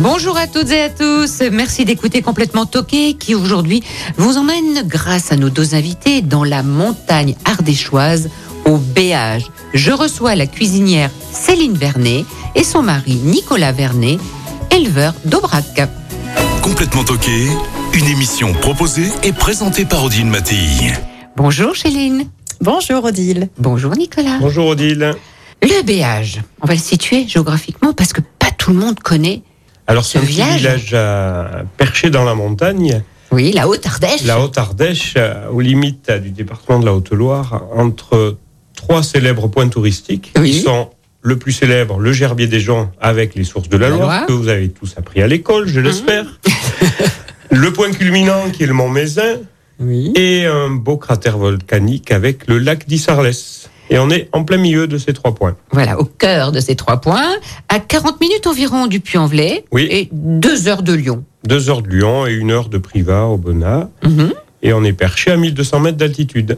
Bonjour à toutes et à tous. Merci d'écouter complètement Toqué qui aujourd'hui vous emmène grâce à nos deux invités dans la montagne ardéchoise au Béage. Je reçois la cuisinière Céline Vernet et son mari Nicolas Vernet, éleveur d'Aubrac. Complètement toqué, une émission proposée et présentée par Odile Mattei. Bonjour Céline. Bonjour Odile. Bonjour Nicolas. Bonjour Odile. Le Béage, on va le situer géographiquement parce que pas tout le monde connaît. Alors c'est Ce un petit village euh, perché dans la montagne, Oui, la Haute-Ardèche. la Haute-Ardèche, euh, aux limites euh, du département de la Haute-Loire, entre trois célèbres points touristiques Oui. qui sont le plus célèbre, le Gerbier des Joncs avec les sources de la, La Loire, Loire. que vous avez tous appris à l'école, je l'espère. le point culminant qui est le Mont Mézin Oui. et un beau cratère volcanique avec le lac d'Issarlès. Et on est en plein milieu de ces trois points. Voilà, au cœur de ces trois points, à 40 minutes environ du Puy-en-Velay Oui. et deux heures de Lyon. Deux heures de Lyon et une heure de Privas au Bonnat. Mhm. Et on est perché à 1200 mètres d'altitude.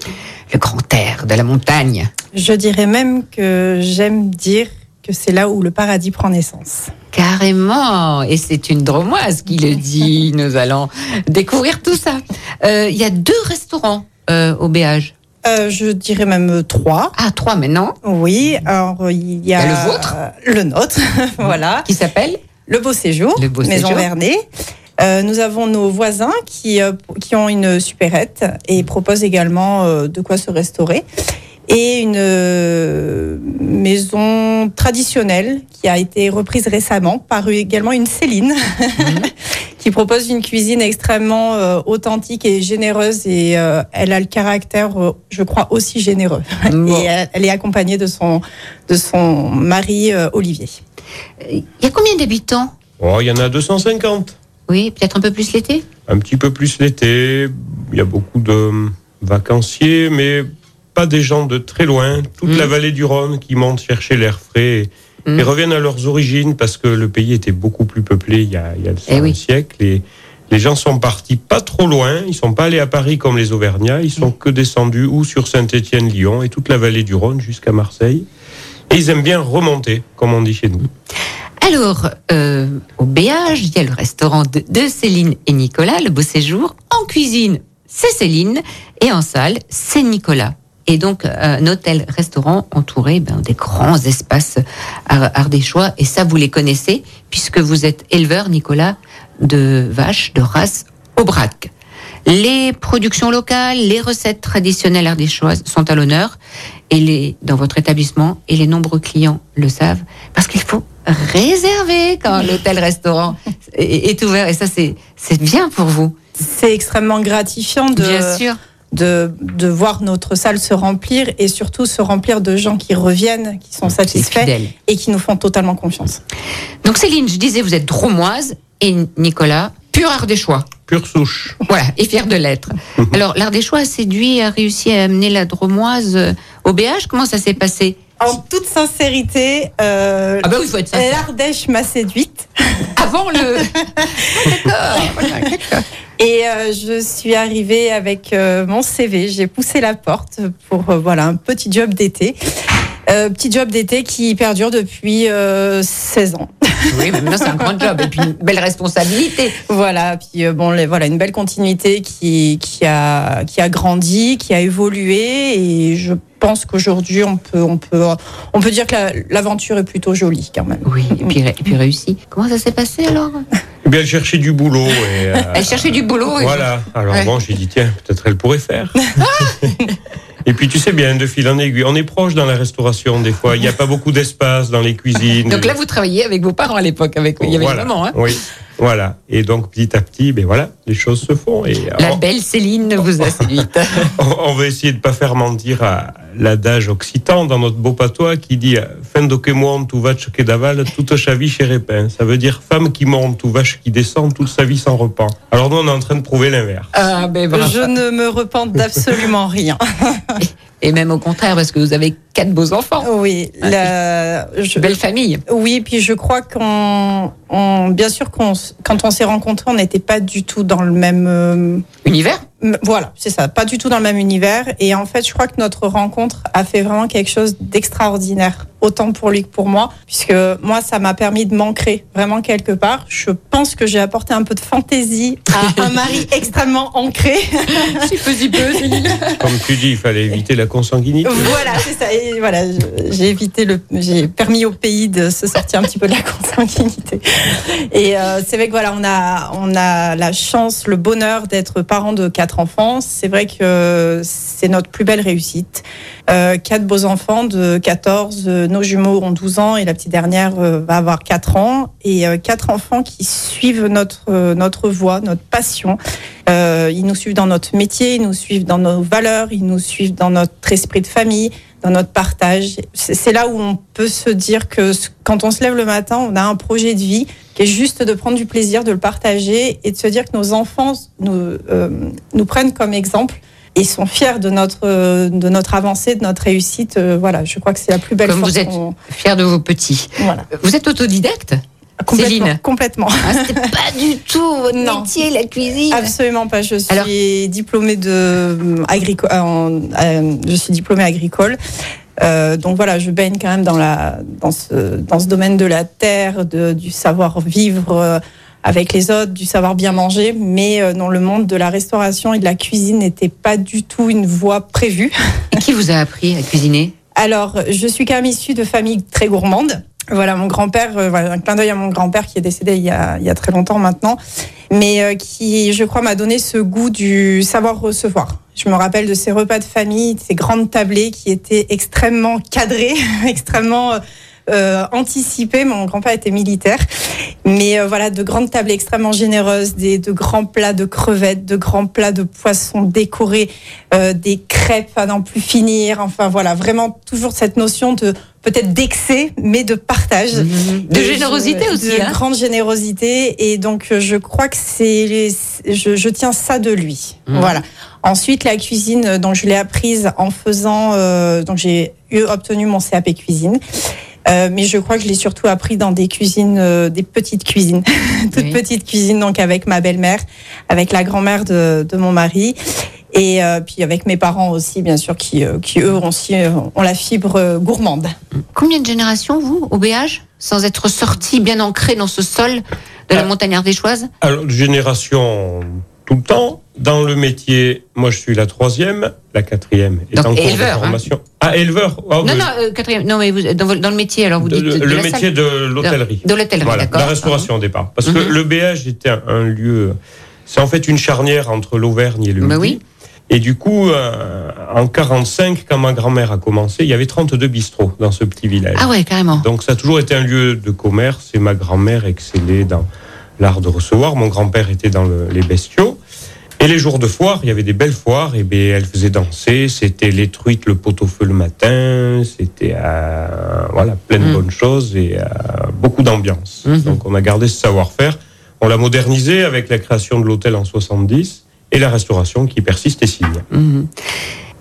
Le grand air de la montagne. Je dirais même que j'aime dire que c'est là où le paradis prend naissance. Carrément, et c'est une dromoise qui le dit. Nous allons découvrir tout ça. Euh, Il y a deux restaurants euh, au Béage. Euh, je dirais même trois. Ah, trois maintenant, Oui, alors il y a Il y a le vôtre? Le nôtre, voilà, qui s'appellent le Beau Séjour, Le Beau Maison Séjour. Vernet. Euh, nous avons nos voisins qui, euh, qui ont une supérette et proposent également euh, de quoi se restaurer. Et une maison traditionnelle qui a été reprise récemment par également une Céline qui propose une cuisine extrêmement euh, authentique et généreuse et euh, elle a le caractère, euh, je crois, aussi généreux. Bon. Et elle, elle est accompagnée de son, de son mari euh, Olivier. Il y a combien d'habitants? Oh, il y en a 250. Oui, peut-être un peu plus l'été? Un petit peu plus l'été. Il y a beaucoup de vacanciers, mais pas des gens de très loin. Toute Mm. la vallée du Rhône qui montent chercher l'air frais et, Mm. et reviennent à leurs origines parce que le pays était beaucoup plus peuplé il y a, il y a Eh oui. un siècle. Et les gens sont partis pas trop loin. Ils sont pas allés à Paris comme les Auvergnats. Ils sont que descendus ou sur Saint-Étienne-Lyon et toute la vallée du Rhône jusqu'à Marseille. Et ils aiment bien remonter, comme on dit chez nous. Alors, euh, au Béage, il y a le restaurant de, de Céline et Nicolas, le beau séjour. En cuisine, c'est Céline. Et en salle, c'est Nicolas. Et donc, euh, un hôtel-restaurant entouré ben, des grands espaces ar- ardéchois. Et ça, vous les connaissez, puisque vous êtes éleveur, Nicolas, de vaches de race Aubrac. Les productions locales, les recettes traditionnelles ardéchoises sont à l'honneur et les, dans votre établissement et les nombreux clients le savent parce qu'il faut réserver quand l'hôtel-restaurant est, est ouvert et ça c'est c'est bien pour vous. C'est extrêmement gratifiant de, Bien sûr. De, de voir notre salle se remplir et surtout se remplir de gens qui reviennent, qui sont satisfaits et qui nous font totalement confiance. Donc Céline, je disais vous êtes dromoise et Nicolas pur ardéchois. Pure souche. Voilà, et fier de l'être. Alors l'ardéchois a séduit, a réussi à amener la dromoise euh, au BH. Comment ça s'est passé? En toute sincérité, euh, Ah bah oui, l'Ardèche m'a séduite Avant le. D'accord. voilà, d'accord. Et euh, je suis arrivée avec euh, mon CV. J'ai poussé la porte pour euh, voilà un petit job d'été. Euh, petit job d'été qui perdure depuis euh, 16 ans. Oui, mais maintenant c'est un grand job et puis une belle responsabilité. Voilà, puis euh, bon, les- voilà une belle continuité qui, qui, a, qui a grandi, qui a évolué et je pense qu'aujourd'hui on peut, on, peut, on peut dire que la- l'aventure est plutôt jolie quand même. Oui, et puis, et puis réussi. Comment ça s'est passé alors? Eh bien, elle cherchait du boulot. Et, euh, Elle cherchait du boulot. et- Voilà. Alors Ouais. bon, j'ai dit tiens, peut-être elle pourrait faire. Et puis tu sais bien, de fil en aiguille, on est proche dans la restauration des fois. Il n'y a pas beaucoup d'espace dans les cuisines. Donc là, vous travailliez avec vos parents à l'époque, avec il y avait Voilà. maman. Hein Oui. Voilà. Et donc petit à petit, ben voilà, les choses se font. Et La on, belle Céline vous a séduite. on va essayer de pas faire mentir à l'adage occitan dans notre beau patois qui dit fin do que monte ou vache que d'aval, toute sa vie chez Répin. Ça veut dire femme qui monte ou vache qui descend, toute sa vie s'en repent. Alors nous, on est en train de prouver l'inverse. ah, ben bravo. Je ne me repente d'absolument rien. Et même au contraire, parce que vous avez quatre beaux enfants. Oui, la, je- Belle famille. oui, puis je crois qu'on, on- bien sûr qu'on, quand on s'est rencontrés, on n'était pas du tout dans le même, euh, Univers voilà, c'est ça, pas du tout dans le même univers. Et en fait, je crois que notre rencontre a fait vraiment quelque chose d'extraordinaire, autant pour lui que pour moi, puisque moi, ça m'a permis de m'ancrer vraiment quelque part. Je pense que j'ai apporté un peu de fantaisie à un mari extrêmement ancré. Si peu, si peu, Céline. Comme tu dis, il fallait éviter la consanguinité. Voilà, c'est ça. Et voilà, j'ai évité le, j'ai permis au pays de se sortir un petit peu de la consanguinité. Et euh, c'est vrai que voilà, on a, on a la chance, le bonheur d'être parents de quatre enfants. C'est vrai que c'est notre plus belle réussite. Euh, quatre beaux enfants de 14, euh, nos jumeaux ont 12 ans et la petite dernière euh, va avoir 4 ans. Et quatre enfants qui suivent notre, notre voie, notre passion. Ils nous suivent dans notre métier, ils nous suivent dans nos valeurs, ils nous suivent dans notre esprit de famille, dans notre partage. C'est là où on peut se dire que quand on se lève le matin, on a un projet de vie est juste de prendre du plaisir, de le partager et de se dire que nos enfants nous, euh, nous prennent comme exemple et sont fiers de notre, de notre avancée, de notre réussite. Euh, voilà, je crois que c'est la plus belle Comme vous êtes qu'on- fier de vos petits. Voilà. Vous êtes autodidacte Complètement. Céline. Complètement. ah, pas du tout votre Non. métier, la cuisine. Absolument pas. Je suis Alors- diplômée de euh, agricole. euh, je suis diplômée agricole. Euh, donc voilà, je baigne quand même dans la dans ce dans ce domaine de la terre, de, du savoir vivre euh, avec les autres, du savoir bien manger. Mais euh, dans le monde de la restauration et de la cuisine n'était pas du tout une voie prévue. Et qui vous a appris à cuisiner? Alors, je suis quand même issue de famille très gourmande. Voilà, mon grand-père, euh, voilà, un clin d'œil à mon grand-père qui est décédé il y a, il y a très longtemps maintenant, mais euh, qui, je crois, m'a donné ce goût du savoir recevoir. Je me rappelle de ces repas de famille, de ces grandes tablées qui étaient extrêmement cadrées, extrêmement euh, anticipées. Mon grand-père était militaire, mais euh, voilà, de grandes tablées extrêmement généreuses, des, de grands plats de crevettes, de grands plats de poissons décorés, euh, des crêpes à n'en plus finir. Enfin voilà, vraiment toujours cette notion de peut-être d'excès, mais de partage. De générosité aussi, De hein. grande générosité. Et donc, je crois que c'est, je, je tiens ça de lui. Mhm. Voilà. Ensuite, la cuisine, donc je l'ai apprise en faisant, euh, donc j'ai eu obtenu mon CAP cuisine. Euh, mais je crois que je l'ai surtout appris dans des cuisines, euh, des petites cuisines, toutes Oui. petites cuisines, donc avec ma belle-mère, avec la grand-mère de, de mon mari, et euh, puis avec mes parents aussi, bien sûr, qui, euh, qui eux aussi euh, ont la fibre gourmande. Combien de générations, vous, au BH Sans être sorti bien ancré dans ce sol de la Ah. montagne ardéchoise? Alors, génération tout le temps. Dans le métier, moi je suis la troisième, la quatrième est Donc, en cours de hein. formation. Ah, éleveur Ah, Non, non, euh, quatrième. Non, mais vous, dans, le métier, alors vous dites. le de le la métier salle. de l'hôtellerie. De l'hôtellerie, Voilà, d'accord. la restauration au départ. Parce que Mhm. le BH était un, un lieu, c'est en fait une charnière entre l'Auvergne et le Bah Midi. oui. Et du coup, euh, en 45, quand ma grand-mère a commencé, il y avait 32 bistrots dans ce petit village. Ah ouais, carrément. Donc ça a toujours été un lieu de commerce et ma grand-mère excellait dans l'art de recevoir. Mon grand-père était dans le- les bestiaux. Et les jours de foire, il y avait des belles foires, et ben elle faisait danser, c'était les truites, le pot-au-feu le matin, c'était euh, voilà plein de Mm. bonnes choses et euh, beaucoup d'ambiance. Mhm. Donc on a gardé ce savoir-faire, on l'a modernisé avec la création de l'hôtel en 70 et la restauration qui persiste et signe. Mhm.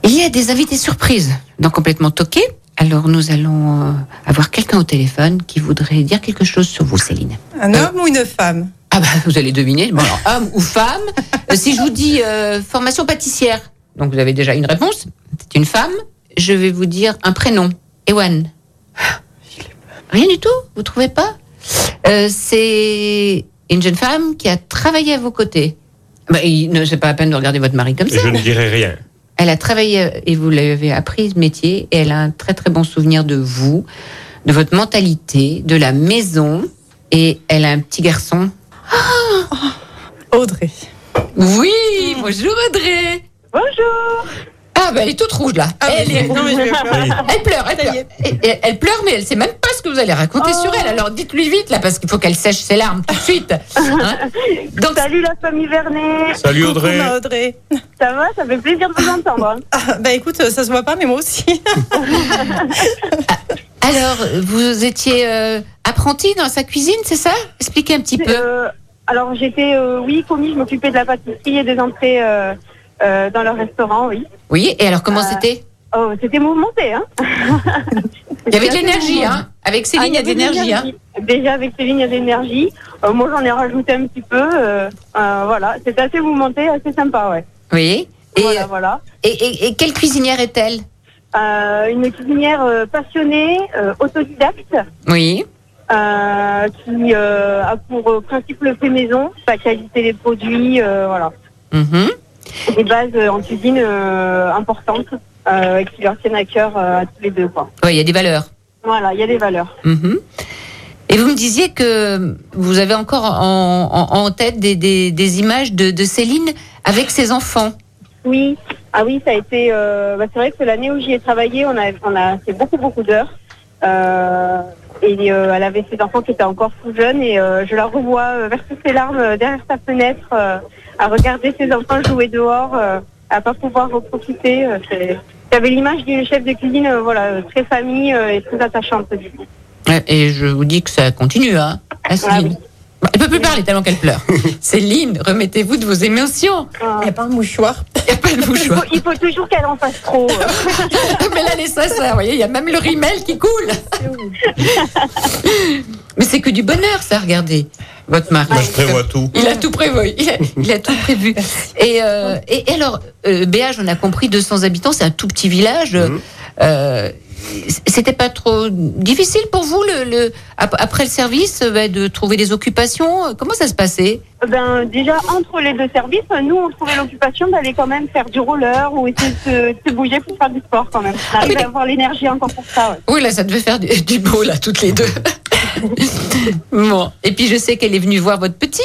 Il y a des invités surprises dans Complètement Toqué. Alors nous allons euh, avoir quelqu'un au téléphone qui voudrait dire quelque chose sur vous, Céline. Un Euh, homme ou une femme? Ah bah vous allez deviner. Bon, alors, homme ou femme. Euh, si je vous dis euh, formation pâtissière, donc vous avez déjà une réponse. C'est une femme. Je vais vous dire un prénom. Ewan. Rien du tout? Vous trouvez pas? Euh, C'est une jeune femme qui a travaillé à vos côtés. Bah, il ne c'est pas la peine de regarder votre mari comme ça. Je ne dirai rien. Elle a travaillé et vous l'avez appris ce métier et elle a un très très bon souvenir de vous, de votre mentalité, de la maison et elle a un petit garçon. Audrey. Oui, bonjour Audrey. Bonjour. Ah Ah, bah, elle est toute rouge là. Ah, elle, mais- est- non, mais je vais pas- elle pleure, elle pleure. et- Elle pleure, mais elle sait même pas ce que vous allez raconter Oh. sur elle. Alors dites-lui vite là, parce qu'il faut qu'elle sèche ses larmes tout de suite. Hein Donc, Salut la famille Vernet, Salut Coucou, Audrey. ma Audrey. ça va? Ça fait plaisir de vous entendre. Ah, bah écoute, ça se voit pas, mais moi aussi. alors, vous étiez euh, apprenti dans sa cuisine, c'est ça? Expliquez un petit peu. Euh, alors j'étais, euh, oui, commis, je m'occupais de la pâtisserie et des entrées euh, dans leur restaurant, oui. Oui, et alors comment Euh, c'était Oh, c'était mouvementé, hein Il y avait de l'énergie, hein Avec Ah, Céline, il y a de l'énergie, hein Déjà avec Céline, il y a de l'énergie. Euh, moi, j'en ai rajouté un petit peu. voilà, c'était assez mouvementé, assez sympa, ouais. Oui. Et, voilà, voilà. et, et- et quelle cuisinière est-elle une cuisinière passionnée, autodidacte, Oui. qui a pour principe le fait maison, la qualité des produits, voilà. Mhm. Des bases euh, en cuisine euh, importantes euh, qui leur tiennent à cœur à tous les deux. Oui, il y a des valeurs. Voilà, il y a des valeurs. Mhm. Et vous me disiez que vous avez encore en, en- en tête des, des- des images de, de Céline avec ses enfants. Oui, ah oui, ça a été. euh, bah, c'est vrai que l'année où j'y ai travaillé, on a, on a fait beaucoup, beaucoup d'heures. Euh, et euh, elle avait ses enfants qui étaient encore tout jeunes et euh, je la revois euh, verser ses larmes derrière sa fenêtre, à regarder ses enfants jouer dehors, à pas pouvoir en profiter. J'avais l'image d'une chef de cuisine, voilà, très famille et très attachante du coup. Et je vous dis que ça continue, hein. Ah oui. Bah, Elle peut plus parler tellement qu'elle pleure. Céline, remettez-vous de vos émotions. Ah. Il n'y a pas un mouchoir. Il n'y a pas de Il faut, mouchoir. il faut toujours qu'elle en fasse trop. Mais là, les sincère, vous voyez, il y a même le rimel qui coule. Mais c'est que du bonheur, ça, regardez, votre mari. Moi, je prévois tout. Il a tout prévu. Il a, il a tout prévu. Et, euh, et, et alors, euh, Béage, on a compris 200 habitants, c'est un tout petit village. Mhm. Euh, C'était pas trop difficile pour vous, le, le- ap- après le service, euh, bah, de trouver des occupations Comment ça se passait? Ben, déjà, entre les deux services, nous, on trouvait l'occupation d'aller quand même faire du roller ou essayer de se, de bouger pour faire du sport quand même. On arrive mais- à avoir l'énergie encore pour ça, ouais. Oui, là, ça devait faire du, du beau, là, toutes les deux. bon. Et puis, je sais qu'elle est venue voir votre petit.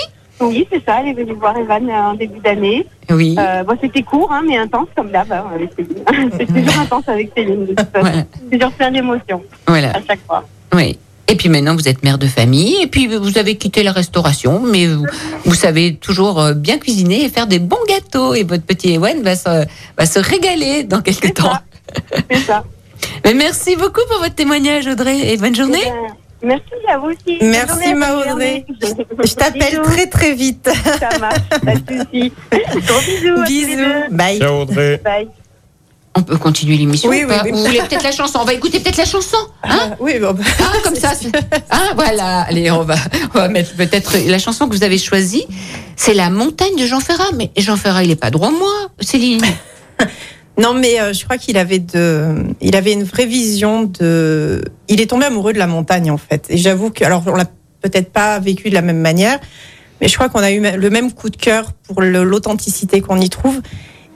Oui, c'est ça, elle est venue voir Evan euh, en début d'année. Oui. Euh, bon, c'était court, hein, mais intense comme d'hab hein, avec Céline. c'est toujours intense avec Céline, de toute façon. Voilà. Toujours plein d'émotions Voilà. à chaque fois. Oui. Et puis maintenant, vous êtes mère de famille, et puis vous avez quitté la restauration, mais vous, vous savez toujours euh, bien cuisiner et faire des bons gâteaux. Et votre petit Ewen va se, va se régaler dans quelques temps. C'est ça. Mais merci beaucoup pour votre témoignage, Audrey, et bonne journée. Eh ben, merci à vous aussi. Merci, journée à ma vous, Audrey. Vernet. Je t'appelle Bisous. très très vite. Ça marche, pas de soucis. Gros bisous. Bisous. Bye. Ciao Audrey. Bye. On peut continuer l'émission Oui, ou oui, pas oui. Vous voulez peut-être la chanson On va écouter peut-être la chanson. Hein Ah, oui, bon, bah, Ah, comme ça. Ah, voilà. Allez, on va, on va mettre peut-être la chanson que vous avez choisie. C'est La montagne de Jean Ferrat. Mais Jean Ferrat, il est pas droit moi, Céline. Non, mais euh, je crois qu'il avait de, il avait une vraie vision de. Il est tombé amoureux de la montagne en fait. Et j'avoue que, alors on l'a peut-être pas vécu de la même manière, mais je crois qu'on a eu le même coup de cœur pour l'authenticité qu'on y trouve.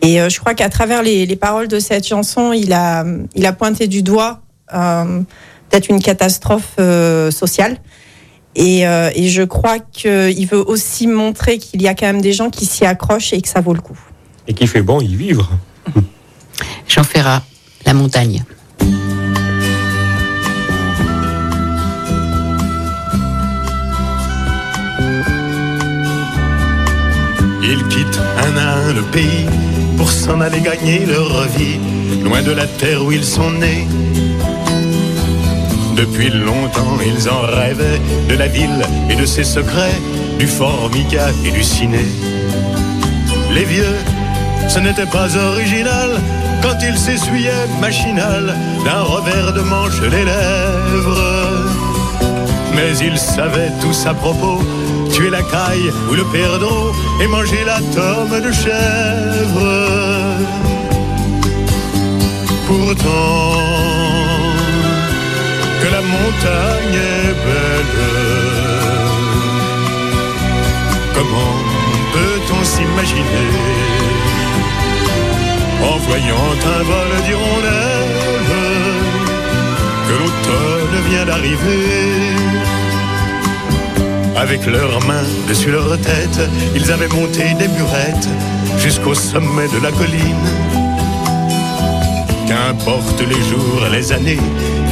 Et euh, je crois qu'à travers les, les paroles de cette chanson, il a, il a pointé du doigt euh, peut-être une catastrophe euh, sociale. Et, et je crois qu'il veut aussi montrer qu'il y a quand même des gens qui s'y accrochent et que ça vaut le coup. Et qui fait bon y vivre. Jean Ferrat, La montagne. Ils quittent un à un le pays pour s'en aller gagner leur vie, loin de la terre où ils sont nés. Depuis longtemps, ils en rêvaient de la ville et de ses secrets, du formica et du ciné. Les vieux, ce n'était pas original quand ils s'essuyaient machinal d'un revers de manche les lèvres. Mais ils savaient tous à propos tuer la caille ou le perdreau et manger la tome de chèvre. Pourtant, que la montagne est belle, comment peut-on s'imaginer en voyant un vol d'hirondelles que l'automne vient d'arriver. Avec leurs mains dessus leur tête, ils avaient monté des burettes jusqu'au sommet de la colline. Qu'importe les jours, les années,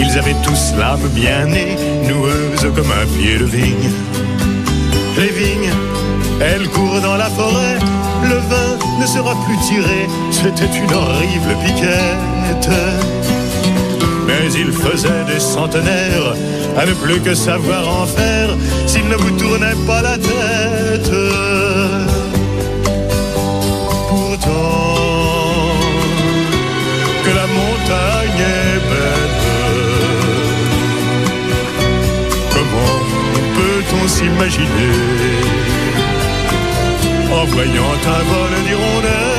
ils avaient tous l'âme bien née, noueuse comme un pied de vigne. Les vignes, elles courent dans la forêt, le vin ne sera plus tiré, c'était une horrible piquette. Mais il faisait des centenaires à ne plus que savoir en faire s'il ne vous tournait pas la tête. Pourtant, que la montagne est belle, comment peut-on s'imaginer en voyant un vol d'hirondelles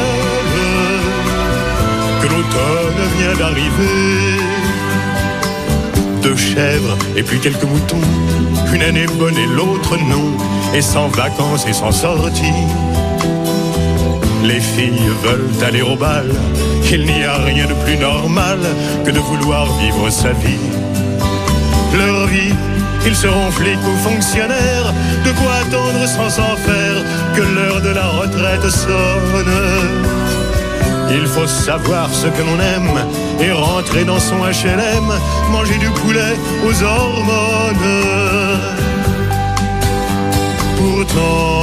que l'automne vient d'arriver deux chèvres et puis quelques moutons. Une année bonne et l'autre non, et sans vacances et sans sortie. Les filles veulent aller au bal, il n'y a rien de plus normal que de vouloir vivre sa vie. Leur vie, ils seront flics ou fonctionnaires, de quoi attendre sans s'en faire que l'heure de la retraite sonne. Il faut savoir ce que l'on aime et rentrer dans son HLM, manger du poulet aux hormones. Pourtant,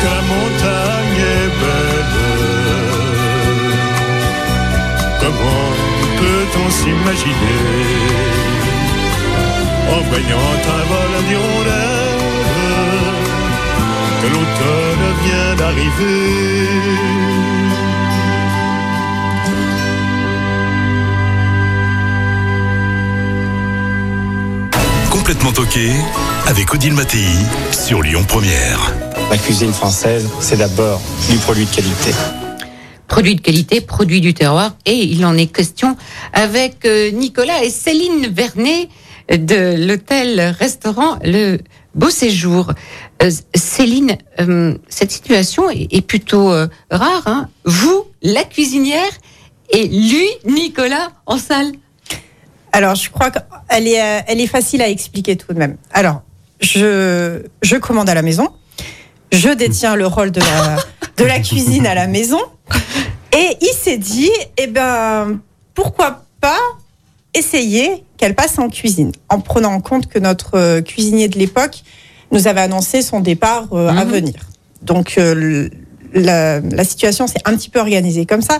que la montagne est belle, comment peut-on s'imaginer? En voyant un vol d'hirondelles que l'automne vient d'arriver. Complètement toqué avec Odile Mattei sur Lyon Première. La cuisine française, c'est d'abord du produit de qualité. Produit de qualité, produit du terroir, et il en est question avec euh, Nicolas et Céline Vernet de l'hôtel-restaurant Le Beau Séjour. Euh, Céline, euh, cette situation est, plutôt euh, rare. Hein Vous, la cuisinière, et lui, Nicolas, en salle. Alors, je crois qu'elle est, elle est facile à expliquer tout de même. Alors, je, je commande à la maison. Je détiens le rôle de la, de la cuisine à la maison. Et il s'est dit, eh ben, pourquoi pas essayer qu'elle passe en cuisine, en prenant en compte que notre cuisinier de l'époque nous avait annoncé son départ euh, à Mhm. venir. Donc, euh, la, la situation s'est un petit peu organisée comme ça.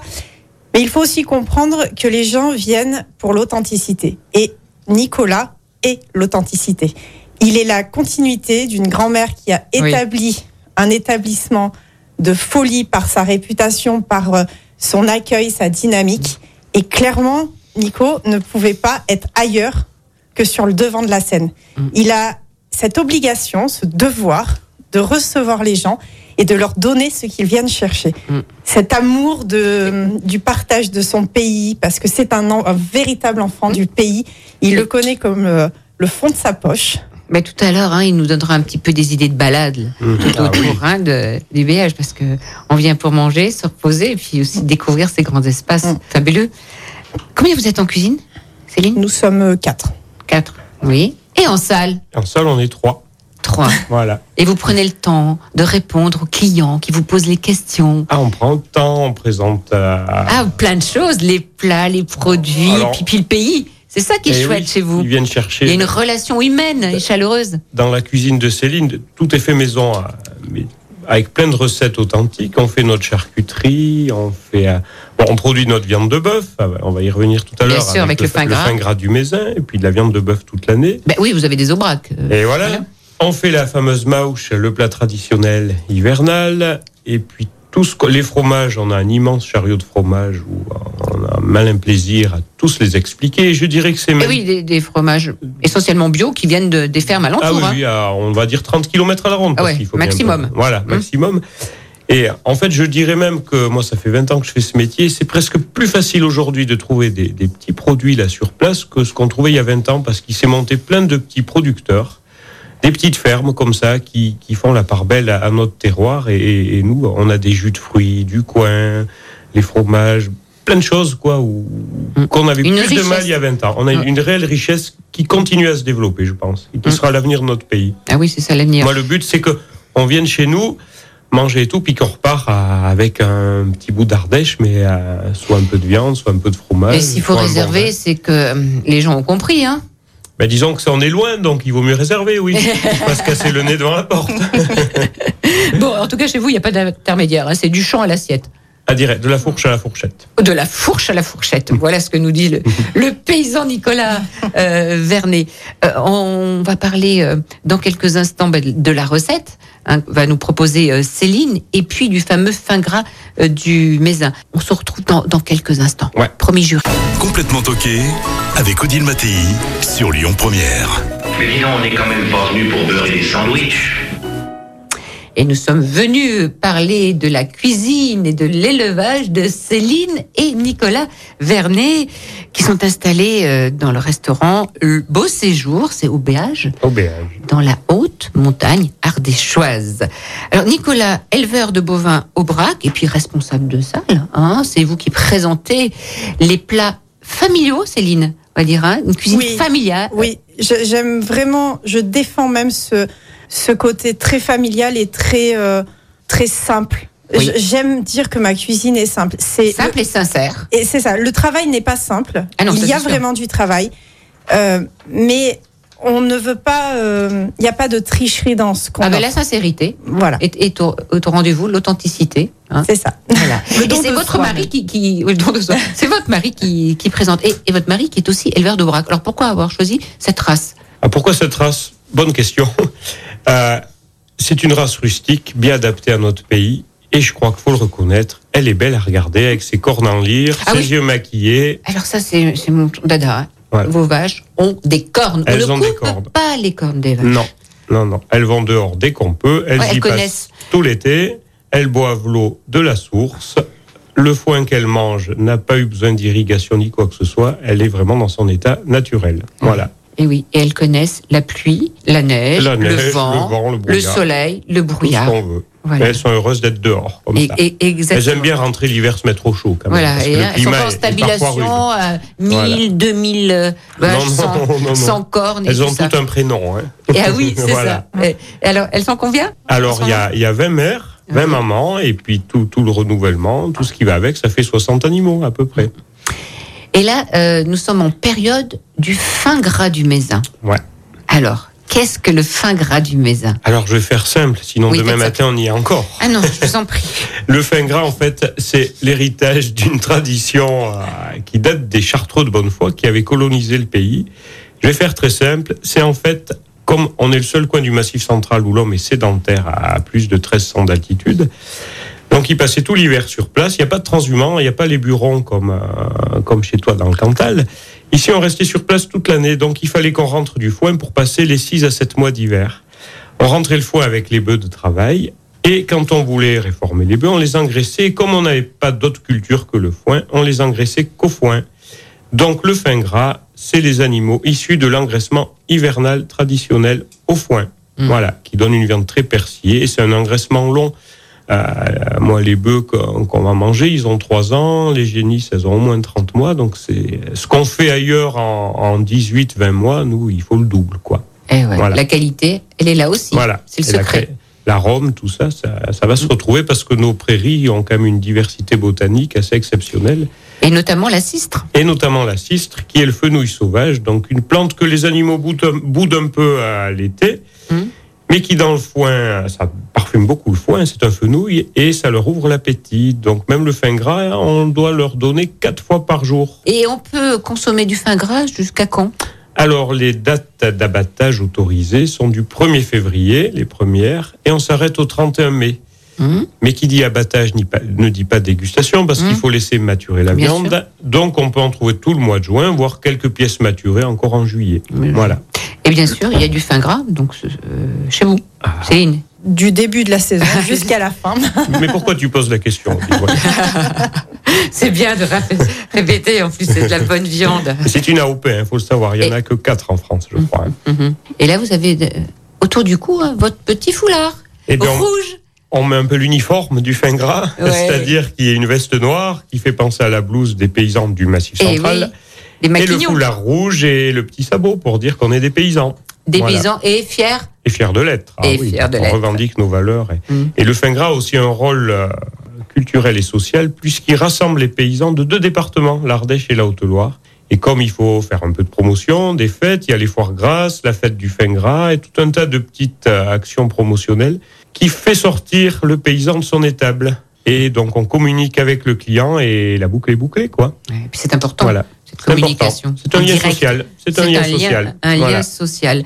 Mais il faut aussi comprendre que les gens viennent pour l'authenticité. Et Nicolas est l'authenticité. Il est la continuité d'une grand-mère qui a Oui. établi un établissement de folie par sa réputation, par euh, son accueil, sa dynamique. Et clairement, Nico ne pouvait pas être ailleurs que sur le devant de la scène. Il a cette obligation, ce devoir de recevoir les gens et de leur donner ce qu'ils viennent chercher. Mm. Cet amour de, du partage de son pays, parce que c'est un, véritable enfant du pays. Il le connaît comme euh, le fond de sa poche. Mais tout à l'heure, hein, il nous donnera un petit peu des idées de balade tout Ah autour oui. hein, de, du BH, parce que on vient pour manger, se reposer, et puis aussi découvrir ces grands espaces Mm. fabuleux. Combien vous êtes en cuisine, Céline? Nous sommes euh, quatre. Quatre. Oui. Et en salle En salle, on est trois. Trois. Voilà. Et vous prenez le temps de répondre aux clients qui vous posent les questions. Ah, on prend le temps, on présente. euh, Ah, plein de choses, les plats, les produits, Alors- puis, puis le pays. C'est ça qui est eh chouette oui, chez vous. Ils viennent Il y chercher. a une relation humaine et chaleureuse. Dans la cuisine de Céline, tout est fait maison, euh, mais avec plein de recettes authentiques. On fait notre charcuterie, on fait, euh, bon, on produit notre viande de bœuf. ah On va y revenir tout à Bien l'heure. sûr, avec le fin gras. du Mézin et puis de la viande de bœuf toute l'année. Ben oui, vous avez des aubracs. euh, Et voilà. Voilà. On fait la fameuse mauche, le plat traditionnel hivernal. Et puis, que- les fromages, on a un immense chariot de fromage où on a un malin plaisir à tous les expliquer. Et je dirais que c'est Eh même. oui, des, des fromages essentiellement bio qui viennent de, des fermes alentours. Ah oui, hein. oui, à, on va dire 30 km à la ronde. Ah parce faut maximum. voilà, maximum. Et en fait, je dirais même que moi, ça fait 20 ans que je fais ce métier. C'est presque plus facile aujourd'hui de trouver des, des petits produits là sur place que ce qu'on trouvait il y a 20 ans parce qu'il s'est monté plein de petits producteurs, des petites fermes comme ça qui, qui font la part belle à, à notre terroir. Et, et- nous, on a des jus de fruits, du coin, les fromages, plein de choses quoi où- Mm. qu'on avait Une plus de mal il y a 20 ans. On a Mm. une réelle richesse qui continue à se développer, je pense, et qui Mm. sera l'avenir de notre pays. Ah oui, c'est ça l'avenir. Moi, le but, c'est que on vienne chez nous, manger et tout, puis qu'on repart à- avec un petit bout d'Ardèche, mais euh, soit un peu de viande, soit un peu de fromage. Et s'il faut bon réserver, c'est que hum, les gens ont compris, hein. Ben, disons que ça en est loin, donc il vaut mieux réserver, oui. Pas se casser le nez devant la porte. Bon, en tout cas, chez vous, il n'y a pas d'intermédiaire. hein, c'est du champ à l'assiette. À direct, de la fourche à la fourchette. De la fourche à la fourchette. Voilà ce que nous dit le, le paysan Nicolas euh, Vernet. Euh, on va parler euh, dans quelques instants bah, de la recette. Hein, va nous proposer euh, Céline et puis du fameux fin gras euh, du Mézin. On se retrouve dans, dans quelques instants. Ouais. Promis juré. Complètement toqué avec Odile Mattei sur Lyon Première. Mais dis donc, on n'est quand même pas venu pour beurrer des sandwichs. Et nous sommes venus parler de la cuisine et de l'élevage de Céline et Nicolas Vernet, qui sont installés euh, dans le restaurant Beau Séjour, c'est au Béage, Au béage. dans la haute montagne ardéchoise. Alors Nicolas, éleveur de bovins au Brac et puis responsable de salle, hein, c'est vous qui présentez les plats familiaux, Céline, on va dire, hein, une cuisine Oui. familiale. Oui, j'aime vraiment, je défends même ce, ce côté très familial et très, euh, très simple. Oui. J'aime dire que ma cuisine est simple. C'est Simple et sincère. Et c'est ça. Le travail n'est pas simple. Ah non, il y a vraiment du travail, Euh, mais on ne veut pas. euh, Il n'y a pas de tricherie dans ce qu'on. Ah ben, la sincérité Voilà, est, est au, rendez-vous, l'authenticité. hein. c'est ça. Voilà. Et c'est votre mari même. qui, qui oui, le don de soi. c'est votre mari qui, qui présente et, et votre mari qui est aussi éleveur de braque. Alors pourquoi avoir choisi cette race? Ah, pourquoi cette race? Bonne question. Euh, c'est une race rustique, bien adaptée à notre pays. Et je crois qu'il faut le reconnaître, elle est belle à regarder avec ses cornes en lyre, Ah ses oui. yeux maquillés. Alors ça c'est mon dada. hein. Vos vaches ont des cornes. Elles On ont ne des cornes. pas les cornes des vaches. Non, non, non. Elles vont dehors dès qu'on peut. Elles Ouais, y passent tout l'été. Elles boivent l'eau de la source. Le foin qu'elles mangent n'a pas eu besoin d'irrigation ni quoi que ce soit. Elle est vraiment dans son état naturel. Voilà. Et oui, et elles connaissent la pluie, la neige, La neige, le, vent, le vent, le le brouillard. soleil, le Tout ce qu'on veut. Voilà. Elles sont heureuses d'être dehors, comme Et, ça. et- exactement. Elles aiment bien rentrer l'hiver, se mettre au chaud, quand même. Voilà, et le elles sont en rude. à 1000, Voilà. 2000 euh, vaches Non, sans, non, non, non. sans cornes Elles ont tout un prénom. Hein. Et ah oui, c'est Voilà. ça. Et alors, elles sont combien Alors, il y a, y a 20 mères, 20 Ouais. mamans, et puis tout, tout le renouvellement, tout ce qui va avec, ça fait 60 animaux à peu près. Et là, euh, nous sommes en période du fin gras du mézin. Ouais. Alors, qu'est-ce que le fin gras du mézin Alors, je vais faire simple, sinon Oui, demain matin, on y est encore. Ah non, je vous en prie. Le fin gras, en fait, c'est l'héritage d'une tradition euh, qui date des Chartreux de Bonnefoy, qui avaient colonisé le pays. Je vais faire très simple. C'est en fait, comme on est le seul coin du Massif central où l'homme est sédentaire à plus de 1300 d'altitude, donc il passait tout l'hiver sur place. Il n'y a pas de transhumants, il n'y a pas les burons comme, euh, comme chez toi dans le Cantal. Ici, on restait sur place toute l'année, donc il fallait qu'on rentre du foin pour passer les 6 à 7 mois d'hiver. On rentrait le foin avec les bœufs de travail, et quand on voulait réformer les bœufs, on les engraissait. Et Comme on n'avait pas d'autre culture que le foin, on les engraissait qu'au foin. Donc le fin gras, c'est les animaux issus de l'engraissement hivernal traditionnel au foin. Mm. Voilà, qui donne une viande très persillée. Et c'est un engraissement long. Euh, moi, les bœufs qu'on va manger, ils ont 3 ans. Les génisses, elles ont au moins 30 mois. Donc c'est ce qu'on fait ailleurs en, en 18, 20 mois, nous, il faut le double, quoi. Eh ouais, Voilà. La qualité, elle est là aussi. Voilà. C'est le Et la secret. cré- L'arôme, tout ça, ça, ça va se retrouver parce que nos prairies ont quand même une diversité botanique assez exceptionnelle, Et notamment la cistre. et notamment la cistre, qui est le fenouil sauvage, donc une plante que les animaux boudent, un- peu à l'été, Mhm. Mais qui dans le foin, ça parfume beaucoup le foin, c'est un fenouil, et ça leur ouvre l'appétit. Donc même le fin gras, on doit leur donner quatre fois par jour. Et on peut consommer du fin gras jusqu'à quand? Alors, les dates d'abattage autorisées sont du 1er février, les premières, et on s'arrête au 31 mai. Hum Mais qui dit abattage ne dit pas dégustation, parce Mmh. qu'il faut laisser maturer la Bien viande. Donc, on peut en trouver tout le mois de juin, voire quelques pièces maturées encore en juillet. Voilà. Et bien sûr, il y a du fin gras, donc euh, chez vous, Ah. Céline. Du début de la saison jusqu'à la fin. Mais pourquoi tu poses la question. C'est bien de répéter, en plus, c'est de la bonne viande. C'est une AOP, il faut le savoir. Il n'y en Et- a que 4 en France, je crois. hein. Mhm. Et là, vous avez euh, autour du cou hein, votre petit foulard Eh bien, on- rouge. on met un peu l'uniforme du fin gras, Ouais. c'est-à-dire qu'il y a une veste noire qui fait penser à la blouse des paysans du Massif Et central. Eh oui, les Et le maquignons. foulard rouge et le petit sabot pour dire qu'on est des paysans. des Voilà. paysans et fiers. Et fiers de l'être. Ah Et oui, fiers de on revendique nos valeurs. Et, Mm. et le fin gras a aussi un rôle euh, culturel et social, puisqu'il rassemble les paysans de deux départements, l'Ardèche et la Haute-Loire. Et comme il faut faire un peu de promotion, des fêtes, il y a les foires grasses, la fête du fin gras et tout un tas de petites euh, actions promotionnelles qui fait sortir le paysan de son étable. Et donc on communique avec le client et la boucle est bouclée, quoi. Et puis c'est important, Voilà. Cette communication. C'est un en lien direct. social. C'est un lien social. un Voilà. lien social.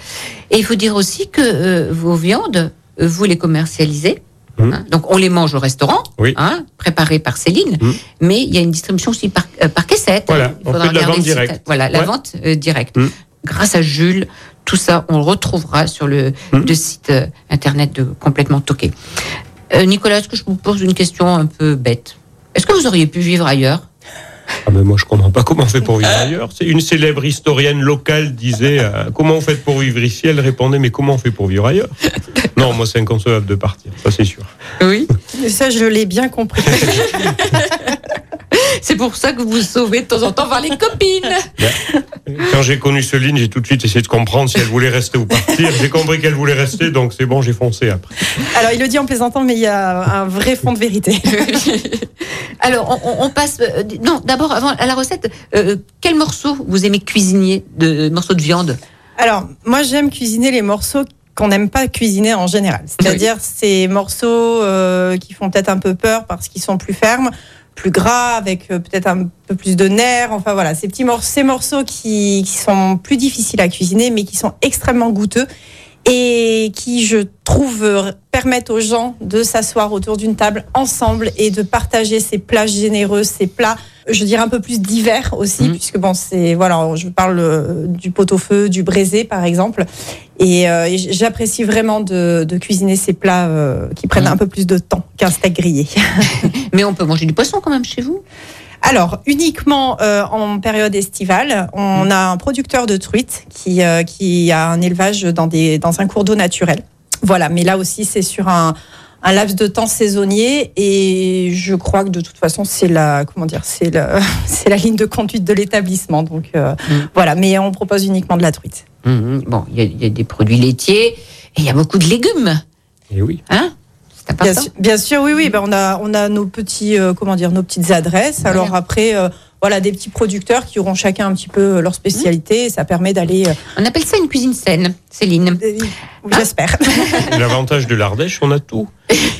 Et il faut dire aussi que euh, vos viandes, euh, vous les commercialisez. Mhm. hein. donc on les mange au restaurant, Oui. hein, préparées par Céline, Mhm. mais il y a une distribution aussi par, euh, par caissette. Voilà, Il on faudra fait de la vente directe. Voilà, la vente euh, directe. Mhm. Grâce à Jules, tout ça, on le retrouvera sur le, site euh, internet de Complètement Toqué. Nicolas, est-ce que je vous pose une question un peu bête? Est-ce que vous auriez pu vivre ailleurs? Ah ben moi je comprends pas comment on fait pour vivre ailleurs. C'est une célèbre historienne locale disait euh, comment on fait pour vivre ici? Elle répondait mais comment on fait pour vivre ailleurs? Non, moi c'est inconcevable de partir, ça c'est sûr. Oui. Ça, je l'ai bien compris. C'est pour ça que vous vous sauvez de temps en temps vers les copines. Quand j'ai connu Céline, j'ai tout de suite essayé de comprendre si elle voulait rester ou partir. J'ai compris qu'elle voulait rester, donc c'est bon, j'ai foncé après. Alors, il le dit en plaisantant, mais il y a un vrai fond de vérité. Alors, on, passe. euh, non, d'abord, avant à la recette, euh, quel morceau vous aimez cuisiner de morceaux de viande? Alors, moi, j'aime cuisiner les morceaux qu'on n'aime pas cuisiner en général. C'est-à-dire ces morceaux euh, qui font peut-être un peu peur parce qu'ils sont plus fermes, plus gras, avec euh, peut-être un peu plus de nerfs. Enfin voilà, ces petits morceaux, ces morceaux qui, qui sont plus difficiles à cuisiner, mais qui sont extrêmement goûteux et qui, je trouve, permettent aux gens de s'asseoir autour d'une table ensemble et de partager ces plats généreux, ces plats, je dirais un peu plus divers aussi, Mhm. puisque bon, c'est voilà, je parle euh, du pot-au-feu, du braisé par exemple, et, euh, et j'apprécie vraiment de, de cuisiner ces plats euh, qui prennent Mhm. un peu plus de temps qu'un steak grillé. Mais on peut manger du poisson quand même chez vous? Alors, uniquement euh, en période estivale, on a un producteur de truites qui, euh, qui a un élevage dans, des, dans un cours d'eau naturel. Voilà, mais là aussi, c'est sur un, un laps de temps saisonnier et je crois que de toute façon, c'est la, comment dire, c'est la, c'est la ligne de conduite de l'établissement. Donc euh, Mm. voilà, mais on propose uniquement de la truite. Mhm. Bon, il y, a- il y a des produits laitiers et il y a beaucoup de légumes. Et oui. Hein? C'est Bien sûr, bien sûr, oui, oui. Ben on a, on a nos petits, euh, comment dire, nos petites adresses. Alors après, euh, voilà, des petits producteurs qui auront chacun un petit peu leur spécialité. Et ça permet d'aller. euh, On appelle ça une cuisine saine, Céline. euh, J'espère. Et L'avantage de l'Ardèche, on a tout.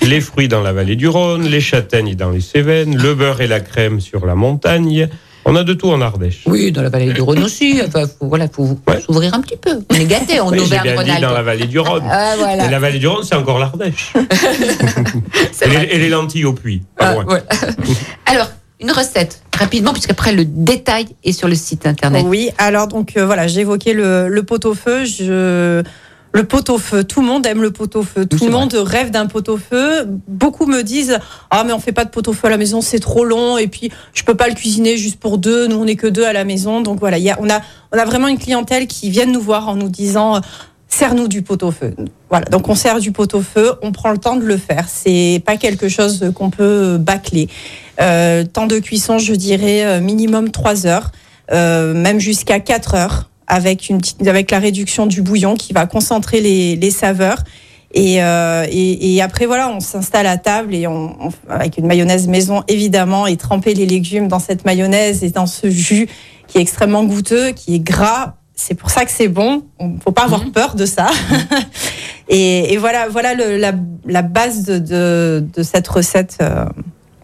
Les fruits dans la vallée du Rhône, les châtaignes dans les Cévennes, le beurre et la crème sur la montagne. On a de tout en Ardèche. Oui, dans la vallée du Rhône aussi. Enfin, faut, voilà, faut Ouais. s'ouvrir un petit peu. On est gâtés en Oui, j'ai bien dit dans la Auvergne-Rhône-Alpes. vallée du Rhône. Ah, Et voilà. la vallée du Rhône, c'est encore l'Ardèche. Et, les- vrai. et les lentilles au puits. Ah, ouais. Alors, une recette, rapidement, puisqu'après le détail est sur le site internet. Oui, alors donc euh, voilà, j'évoquais le, le pot-au-feu. Je... Le pot-au-feu, tout le monde aime le pot-au-feu. Tout le vrai. monde rêve d'un pot-au-feu. Beaucoup me disent ah mais on fait pas de pot-au-feu à la maison, c'est trop long et puis je peux pas le cuisiner juste pour deux. Nous on est que deux à la maison, donc voilà, il y a, on a on a vraiment une clientèle qui vient nous voir en nous disant Serre-nous du pot-au-feu. Voilà, donc on sert du pot-au-feu, on prend le temps de le faire. C'est pas quelque chose qu'on peut bâcler. Euh, temps de cuisson, je dirais euh, minimum 3 heures, euh, même jusqu'à 4 heures, avec, une petite, avec la réduction du bouillon qui va concentrer les, les saveurs. Et, euh, et, et après, voilà, on s'installe à table et on, on- avec une mayonnaise maison, évidemment, et tremper les légumes dans cette mayonnaise et dans ce jus qui est extrêmement goûteux, qui est gras. C'est pour ça que c'est bon. On faut pas avoir peur de ça. et, et voilà, voilà le- la, la base de, de, de cette recette. euh,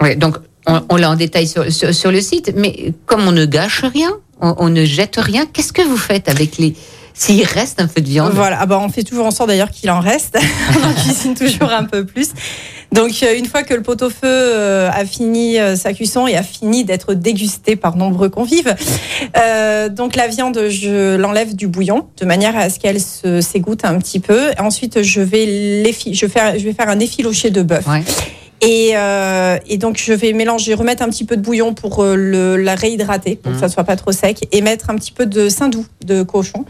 Ouais, donc, on, on l'a en détail sur, sur, sur le site, mais comme on ne gâche rien, on, on ne jette rien, qu'est-ce que vous faites avec les. S'il reste un peu de viande? Voilà, ah bah on fait toujours en sorte d'ailleurs qu'il en reste. on en cuisine toujours un peu plus. Donc euh, une fois que le pot-au-feu euh, a fini euh, sa cuisson et a fini d'être dégusté par nombreux convives, euh, donc la viande, je l'enlève du bouillon de manière à ce qu'elle se s'égoutte un petit peu. Ensuite, je vais je vais faire, je vais faire un effiloché de bœuf. Ouais. Et, euh, et donc je vais mélanger, remettre un petit peu de bouillon pour euh, le, la réhydrater, pour que ça soit pas trop sec, et mettre un petit peu de saindoux de cochon,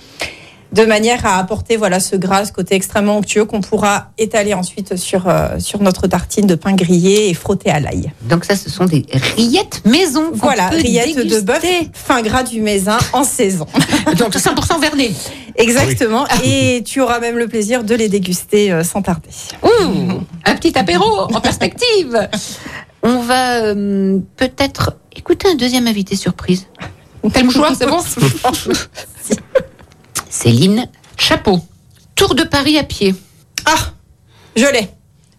de manière à apporter voilà ce gras, ce côté extrêmement onctueux qu'on pourra étaler ensuite sur euh, sur notre tartine de pain grillé et frotter à l'ail. Donc, ça, ce sont des rillettes maison. Voilà, rillettes de bœuf, fin gras du Mézin en saison. Donc, 100% vernet. Exactement. Et tu auras même le plaisir de les déguster euh, sans tarder. Ouh, un petit apéro en perspective. On va euh, peut-être écouter un deuxième invité surprise. T'as le mouchoir, c'est bon? Céline Chapeau. Tour de Paris à pied. Ah, je l'ai.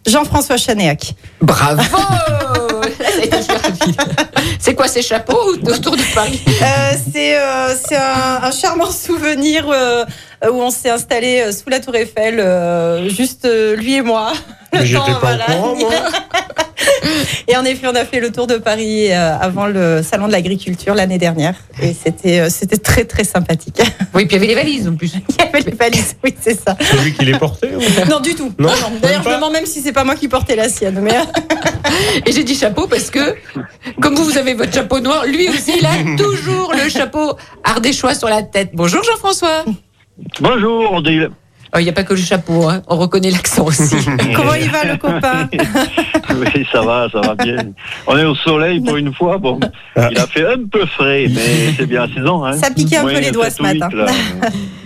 Jean-François Chanéac. Bravo. C'est quoi ces chapeaux autour de Paris? Euh, c'est euh, un, un charmant souvenir euh, où on s'est installé sous la Tour Eiffel, juste lui et moi. Le Mais j'étais temps, pas au courant, moi. et en effet, on a fait le tour de Paris euh, avant le salon de l'agriculture l'année dernière, et c'était euh, c'était très très sympathique. Oui, puis il y avait les valises en plus. Il y avait les valises, oui c'est ça. C'est lui qui les portait ou- Non du tout. Non, Non, même D'ailleurs, je me demande même si c'est pas moi qui portais la sienne, mais Et j'ai dit chapeau parce que, comme vous, vous avez votre chapeau noir, lui aussi, il a toujours le chapeau ardéchois sur la tête. Bonjour Jean-François. Bonjour, Odile. Il n'y a pas que le chapeau, hein. on reconnaît l'accent aussi. comment il va le copain Oui, ça va, ça va bien. On est au soleil pour une fois. Bon, il a fait un peu frais, mais c'est bien la saison. Hein. Ça piquait un peu les doigts ce matin.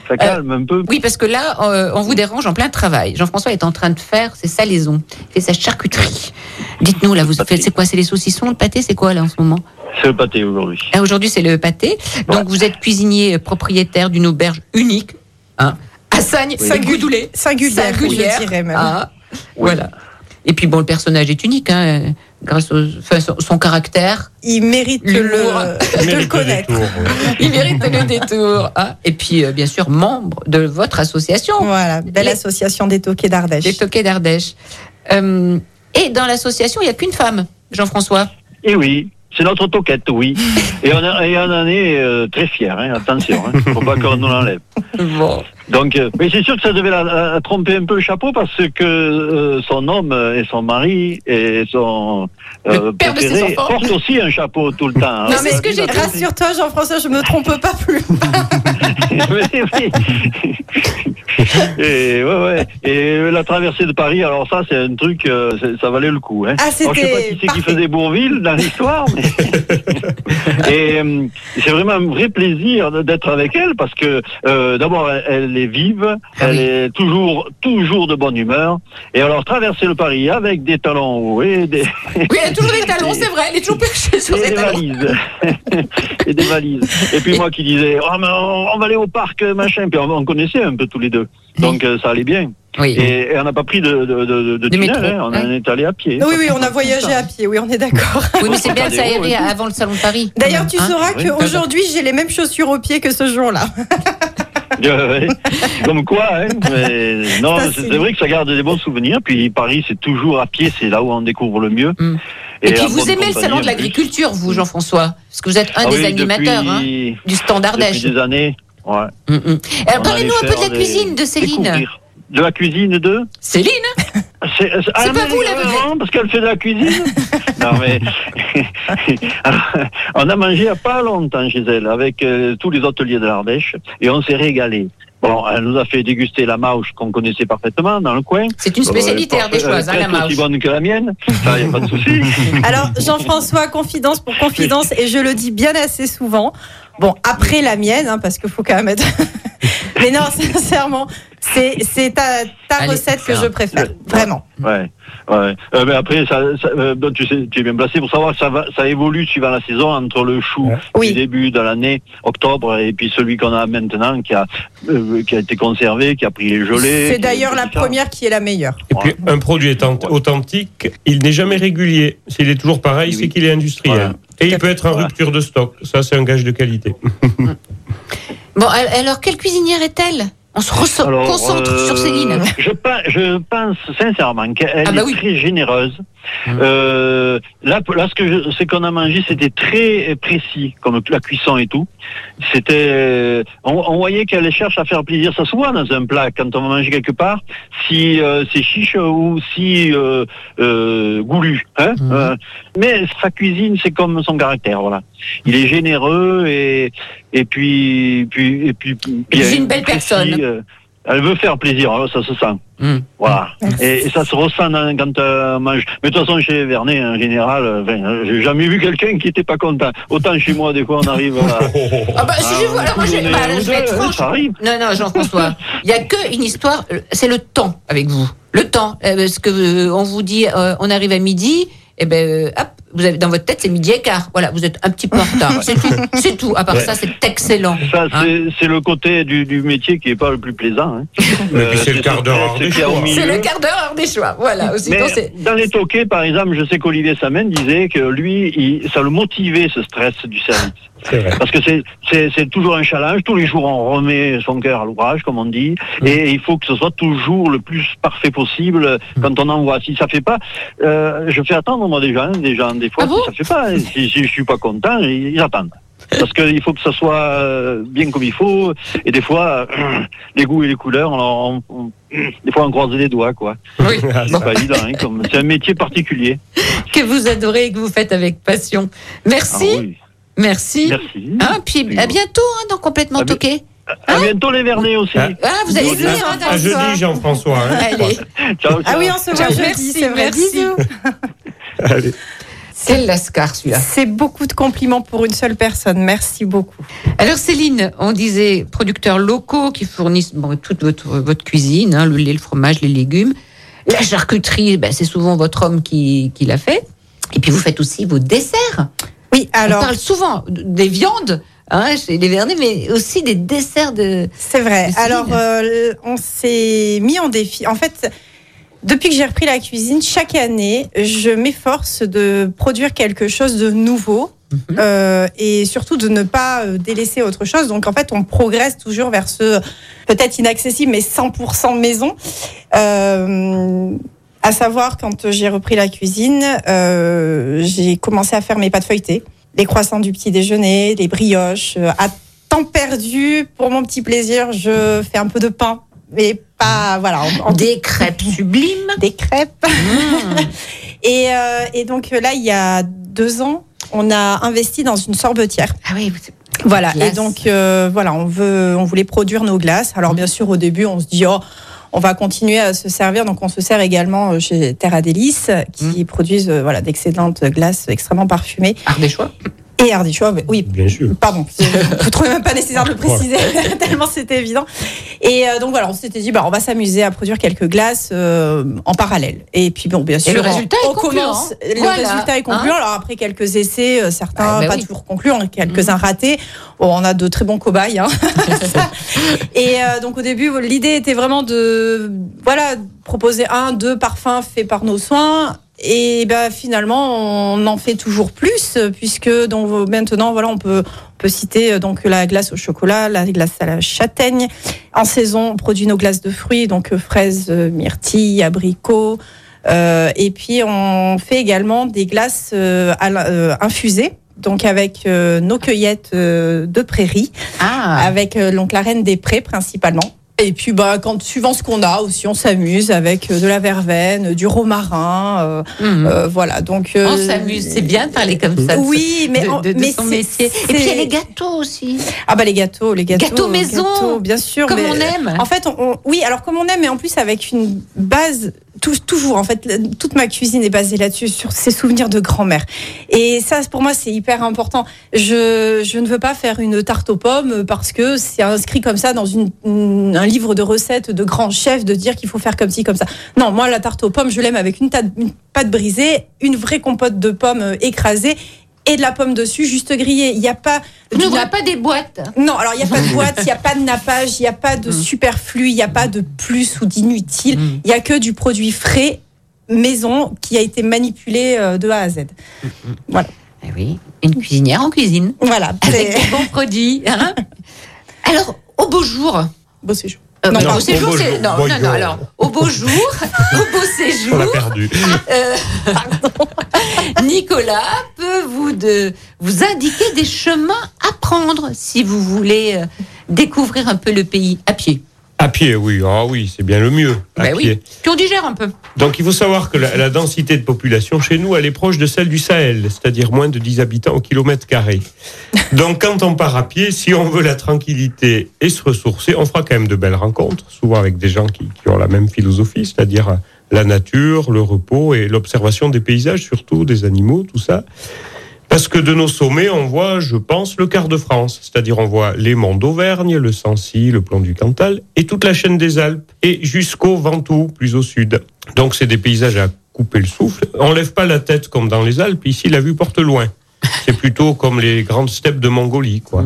Ça calme un peu. Oui, parce que là, euh, on vous dérange en plein travail. Jean-François est en train de faire ses salaisons, il fait sa charcuterie. Dites-nous, là, vous faites, c'est quoi C'est les saucissons, le pâté, c'est quoi là en ce moment? C'est le pâté aujourd'hui. Ah, Aujourd'hui, c'est le pâté. Donc, vous êtes cuisinier euh, propriétaire d'une auberge unique, hein, à Sagne, Saint-Gudoulet. Singulière, Singulière. je dirais même. Ah, Voilà. Et puis, bon, le personnage est unique, hein, grâce au enfin, son, son caractère. Il mérite de le, de le Mérite le connaître. détour, ouais. Il mérite le détour. hein. Et puis, euh, bien sûr, membre de votre association. Voilà, belle Les- association des toquets d'Ardèche. des toquets d'Ardèche. Euh, et dans l'association, il n'y a qu'une femme, Jean-François. Et oui, c'est notre toquette, oui. Et on, a- et on en est euh, très fiers, hein, attention. Hein, faut pas qu'on nous l'enlève. Bon. Donc, euh, mais c'est sûr que ça devait la, la- tromper un peu le chapeau parce que euh, son homme et son mari et son euh, père de ses préféré enfants. portent aussi un chapeau tout le temps. hein. Mais c'est ce que j'ai. Rassure-toi, Jean-François, je me trompe pas plus. Oui, oui. et ouais, ouais. Et la traversée de Paris, alors ça, c'est un truc, euh, ça valait le coup. Hein. Ah, Alors, je sais pas qui c'est qui faisait Bourville dans l'histoire, mais et euh, c'est vraiment un vrai plaisir d'être avec elle parce que euh, d'abord, elle, elle est vive, Ah elle oui. est toujours, toujours de bonne humeur. Et alors traverser le Paris avec des talons hauts et des, Oui, elle a toujours des talons, c'est vrai. Elle est toujours perchée sur et des talons. valises. et des valises. Et puis moi qui disais, oh, mais on, on va aller au parc, machin. Puis on, on connaissait un peu tous les deux. Donc euh, ça allait bien. Oui. Et, et on n'a pas pris de, de, de, de tunnel, métro, hein. on hein. est allé à pied. Oui, oui, on a voyagé à pied, oui, on est d'accord. Oui, mais c'est bien de s'aérer avant le salon de Paris. D'ailleurs, tu Hein sauras Oui. qu'aujourd'hui, j'ai les mêmes chaussures aux pieds que ce jour-là. Ouais. Comme quoi, hein. Mais non, c'est vrai que ça garde des bons souvenirs. Puis Paris, c'est toujours à pied, c'est là où on découvre le mieux. Mm. Et, puis vous aimez le salon de l'agriculture, vous, Jean-François Parce que vous êtes un Ah des oui, animateurs hein, du stand Ardèche. depuis des années. Ouais. Mm, mm. Alors, parlez-nous un peu de la cuisine de Céline. découvrir. De la cuisine de Céline C'est pas vous, la vedette. non, parce qu'elle fait de la cuisine. non mais Alors, on a mangé il n'y a pas longtemps chez elle avec euh, tous les hôteliers de l'Ardèche et on s'est régalé. Bon, elle nous a fait déguster la mauche qu'on connaissait parfaitement dans le coin. C'est une spécialité Euh, ardéchoise, hein, la presque aussi mauche. bonne que la mienne. Ça, y a pas de souci. Alors, Jean-François, confidence pour confidence, et je le dis bien assez souvent. Bon, après la mienne, hein, parce qu'il faut quand même être. Mais non, sincèrement, c'est c'est ta, ta Allez, recette que je préfère. Vraiment. Ouais, ouais. Euh, mais après, ça, ça, euh, bon, tu, sais, tu es bien placé pour savoir que ça, va, ça évolue suivant la saison entre le chou Oui. du début de l'année, octobre, et puis celui qu'on a maintenant qui a, euh, qui a été conservé, qui a pris les gelées. C'est d'ailleurs la première qui est la meilleure. Et puis, un produit étant authentique, il n'est jamais régulier. S'il est toujours pareil, Oui. c'est qu'il est industriel. Voilà. Et il peut être en rupture de stock. Ça, c'est un gage de qualité. Bon, al- alors, quelle cuisinière est-elle? On se Alors, concentre euh, sur Céline. Je, pense- je pense sincèrement qu'elle Ah bah est oui. très généreuse. Mmh. Euh, là, là, ce que je, c'est qu'on a mangé, c'était très précis, comme la cuisson et tout. C'était, euh, on, on voyait qu'elle cherche à faire plaisir. Ça se voit dans un plat quand on va manger quelque part, si euh, c'est chiche ou si euh, euh, goulu. Hein. Euh, mais sa cuisine, c'est comme son caractère. Voilà. Il est généreux et et puis puis et puis. puis c'est il est une belle précis, personne. Elle veut faire plaisir, hein, ça se sent. Hmm. Voilà. Merci. Et, et ça se ressent dans- quand euh, on mange. Mais de toute façon, chez Vernet, en général, euh, enfin, euh, j'ai jamais vu quelqu'un qui était pas content. Autant chez moi, des fois, on arrive à. Ah bah, si je vous, alors moi, j'ai- donner bah, je vais être franche. Ça arrive. Non, non, Jean-François. Il n'y a qu'une histoire, c'est le temps avec vous. Le temps. Parce que euh, on vous dit, euh, on arrive à midi, et ben, euh, hop, vous avez dans votre tête, c'est midi et quart. Voilà, vous êtes un petit peu en retard. C'est tout. C'est tout. À part Ouais. ça, c'est excellent. Ça, Hein. c'est c'est le côté du, du métier qui est pas le plus plaisant. Hein. Mais puis c'est le ce quart d'heure des choix. C'est le quart d'heure hors des choix. Voilà. Aussi, Mais c'est. dans les toquets, par exemple, je sais qu'Olivier Samen disait que lui, il- ça le motivait ce stress du service. C'est vrai. Parce que c'est- c'est c'est toujours un challenge. Tous les jours, on remet son cœur à l'ouvrage, comme on dit, et il faut que ce soit toujours le plus parfait possible quand on envoie. Si ça fait pas, euh, je fais attendre moi des gens, des gens des fois Ah bon si ça fait pas. hein. Si, si je suis pas content, ils, ils attendent. Parce qu'il faut que ça soit euh, bien comme il faut. Et des fois, euh, les goûts et les couleurs, on, on- on- des fois on croise les doigts, quoi. Oui. Ah, C'est pas évident, hein, comme- c'est un métier particulier. Que vous adorez et que vous faites avec passion. Merci. Ah oui. Merci. Merci. Hein, puis à bientôt hein, dans complètement Ah, toqué. À bientôt les Vernets aussi. Ah. Ah, vous allez venir hein, dans À jeudi, Jean-François. hein. Allez. Ciao, Ah ciao. oui, on se voit jeudi, merci, c'est vrai. merci. Bisous. Allez. C'est Lascar celui-là. C'est beaucoup de compliments pour une seule personne. Merci beaucoup. Alors Céline, on disait producteurs locaux qui fournissent bon, toute votre, votre cuisine, hein, le lait, le fromage, les légumes. La charcuterie, ben, c'est souvent votre homme qui, qui l'a fait. Et puis vous faites aussi vos desserts. Oui, alors on parle souvent de- des viandes hein, chez les Vernets, mais aussi des desserts de... c'est vrai. de. Alors euh, on s'est mis en défi. En fait, depuis que j'ai repris la cuisine, chaque année, je m'efforce de produire quelque chose de nouveau. Mhm. euh, et surtout de ne pas euh, délaisser autre chose. Donc en fait, on progresse toujours vers ce peut-être inaccessible, mais 100% maison. Euh, à savoir, quand j'ai repris la cuisine, euh, j'ai commencé à faire mes pâtes feuilletées, les croissants du petit déjeuner, les brioches. Euh, À temps perdu, pour mon petit plaisir, je fais un peu de pain, mais pas voilà, en, en- Des crêpes sublimes. des crêpes. Mmh. Et, euh, et donc là, il y a deux ans, on a investi dans une sorbetière. Ah oui, Voilà. Glace. Et donc euh, voilà, on veut, on voulait produire nos glaces. Alors bien sûr, au début, on se dit oh. On va continuer à se servir, donc on se sert également euh, chez Terra Délice, qui produisent euh, voilà d'excellentes glaces extrêmement parfumées Ardéchois. Et mais Oui, Bien sûr. Pardon, je ne trouvais même pas nécessaire de le préciser, tellement c'était évident. Et euh, donc voilà, on s'était dit, bah, on va s'amuser à produire quelques glaces euh, en parallèle. Et puis bon, bien sûr, le résultat on, est concluant. commence. Le Voilà. résultat est concluant. Alors après quelques essais, euh, certains Ah, bah pas oui. toujours concluants, quelques-uns ratés. Bon, on a de très bons cobayes. Hein. Et euh, donc au début, l'idée était vraiment de voilà proposer un, deux parfums faits par nos soins. Et ben finalement, on en fait toujours plus puisque donc maintenant voilà, on peut on peut citer euh, donc la glace au chocolat, la glace à la châtaigne. En saison, on produit nos glaces de fruits donc euh, fraises, euh, myrtilles, abricots. Euh, et puis on fait également des glaces euh, euh, infusées. Donc avec euh, nos cueillettes euh, de prairie Ah, avec euh, donc la reine des prés principalement. Et puis bah quand suivant ce qu'on a aussi on s'amuse avec euh, de la verveine, du romarin, euh, mmh. euh, voilà donc euh, on s'amuse, c'est bien de parler comme ça. Oui, mais de, en- de- de mais son métier. Et puis il y a les gâteaux aussi. ah bah les gâteaux, les gâteaux, Gâteaux maison. gâteaux, bien sûr, Comme mais- on aime. En fait, on, on- oui, alors comme on aime, mais en plus avec une base tou- toujours. En fait, toute ma cuisine est basée là-dessus, sur ces souvenirs de grand-mère. Et ça, pour moi, c'est hyper important. Je, ne veux pas faire une tarte aux pommes parce que c'est inscrit comme ça dans un livre de recettes de grands chefs de dire qu'il faut faire comme ci, comme ça. Non, moi, la tarte aux pommes, je l'aime avec une, une pâte brisée, une vraie compote de pommes euh, écrasée et de la pomme dessus, juste grillée. Il n'y a pas du n'ouvrez nap- pas des boîtes. non, alors il n'y a pas de boîte, il n'y a pas de nappage, il n'y a pas de superflu, il n'y a pas de plus ou d'inutile. Mm. Il n'y a que du produit frais, maison, qui a été manipulé euh, de A à Z. Eh oui, une cuisinière en cuisine. Voilà, Avec c'est des bons produits. hein. Alors, au beau jour. beau séjour. Euh, Non, au séjour, Au beau c'est. Non, non, non, alors, au beau jour, au beau On séjour, perdu. euh, Nicolas peut vous, de, vous indiquer des chemins à prendre si vous voulez euh, découvrir un peu le pays à pied. À pied, oui. Ah oui, c'est bien le mieux. À Ben pied. oui. Puis on digère un peu. Donc il faut savoir que la, la densité de population chez nous, elle est proche de celle du Sahel, c'est-à-dire moins de 10 habitants au kilomètre carré. Donc quand on part à pied, si on veut la tranquillité et se ressourcer, on fera quand même de belles rencontres, souvent avec des gens qui, qui ont la même philosophie, c'est-à-dire la nature, le repos et l'observation des paysages, surtout des animaux, tout ça. Parce que de nos sommets, on voit, je pense, le quart de France. C'est-à-dire, on voit les monts d'Auvergne, le Sancy, le plan du Cantal, et toute la chaîne des Alpes, et jusqu'au Ventoux, plus au sud. Donc, c'est des paysages à couper le souffle. On lève pas la tête comme dans les Alpes. Ici, la vue porte loin. C'est plutôt comme les grandes steppes de Mongolie, quoi.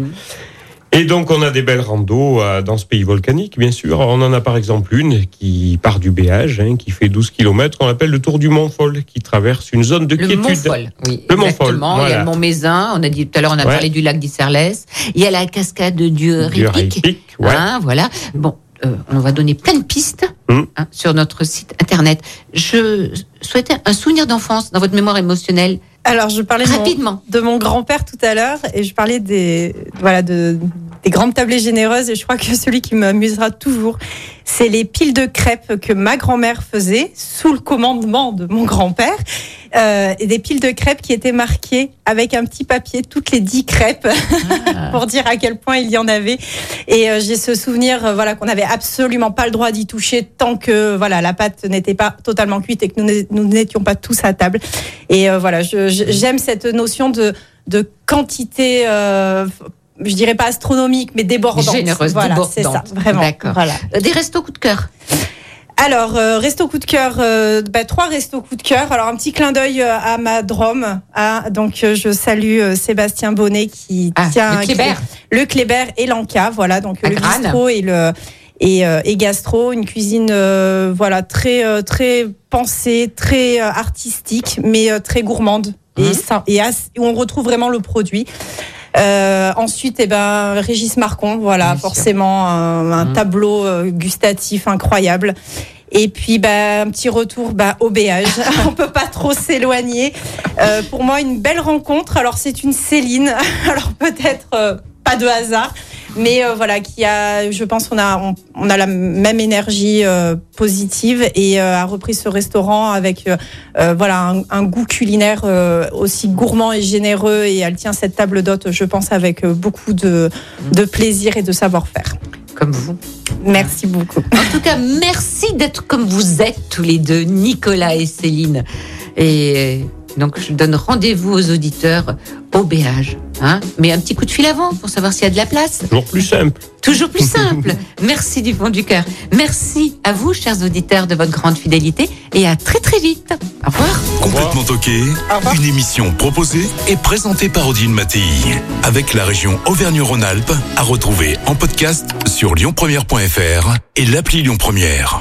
Et donc, on a des belles randos euh, dans ce pays volcanique, bien sûr. On en a par exemple une qui part du Béage, hein, qui fait 12 km, qu'on appelle le Tour du Mont-Foll, qui traverse une zone de Le quiétude. Mont Foll, oui. Le Mont exactement. Foll, Il y a voilà. le Mont Mézin, on a dit tout à l'heure, on a Ouais. parlé du lac d'Isserlès. Il y a la cascade Du. Répic, ouais. Hein, voilà. Bon, euh, on va donner plein de pistes Mm. hein, sur notre site internet. Je souhaitais un souvenir d'enfance dans votre mémoire émotionnelle. Alors, je parlais de mon- Rapidement. de mon grand-père tout à l'heure et je parlais des voilà de des grandes tablées généreuses et je crois que celui qui m'amusera toujours, c'est les piles de crêpes que ma grand-mère faisait sous le commandement de mon grand-père euh, et des piles de crêpes qui étaient marquées avec un petit papier toutes les dix crêpes pour dire à quel point il y en avait et euh, j'ai ce souvenir euh, voilà qu'on n'avait absolument pas le droit d'y toucher tant que voilà la pâte n'était pas totalement cuite et que nous n'é- nous n'étions pas tous à table et euh, voilà, j'aime cette notion de, de quantité, je dirais pas astronomique, mais débordante. Généreuse, voilà, c'est ça, vraiment. Voilà. Des restos coup de cœur. Alors, euh, resto coup de cœur, euh, bah, trois restos coup de cœur. Alors, un petit clin d'œil euh, à ma Drôme. Ah, donc, euh, je salue euh, Sébastien Bonnet qui Ah, tient le Kléber. qui- le Kléber et l'Anca. Voilà, donc À le Grane. bistrot et le et, et gastro, une cuisine euh, voilà très euh, très pensée, très artistique, mais très gourmande et, sim- et as- où on retrouve vraiment le produit. Euh, ensuite, eh ben, Régis Marcon, voilà, Bien forcément un, un Mhm. tableau euh, gustatif incroyable. Et puis, bah, un petit retour bah, au béage. On peut pas trop s'éloigner. Euh, pour moi, une belle rencontre. Alors, c'est une Céline. Alors, peut-être euh, pas de hasard. Mais euh, voilà, qui a, je pense, qu'on a, on, on a la même énergie euh, positive et euh, a repris ce restaurant avec, voilà, un, un goût culinaire euh, aussi gourmand et généreux. Et elle tient cette table d'hôte, je pense, avec beaucoup de, de plaisir et de savoir-faire. Comme vous. Merci beaucoup. En tout cas, merci d'être comme vous êtes tous les deux, Nicolas et Céline. Et donc, je donne rendez-vous aux auditeurs au béage. Hein Mais un petit coup de fil avant pour savoir s'il y a de la place. Toujours plus simple. Toujours plus simple. Merci du fond du cœur. Merci à vous, chers auditeurs, de votre grande fidélité et à très très vite. Au revoir. Complètement toqué, une émission proposée et présentée par Odile Mattei. Avec la région Auvergne-Rhône-Alpes, à retrouver en podcast sur lyonpremière.fr et l'appli Lyon Première.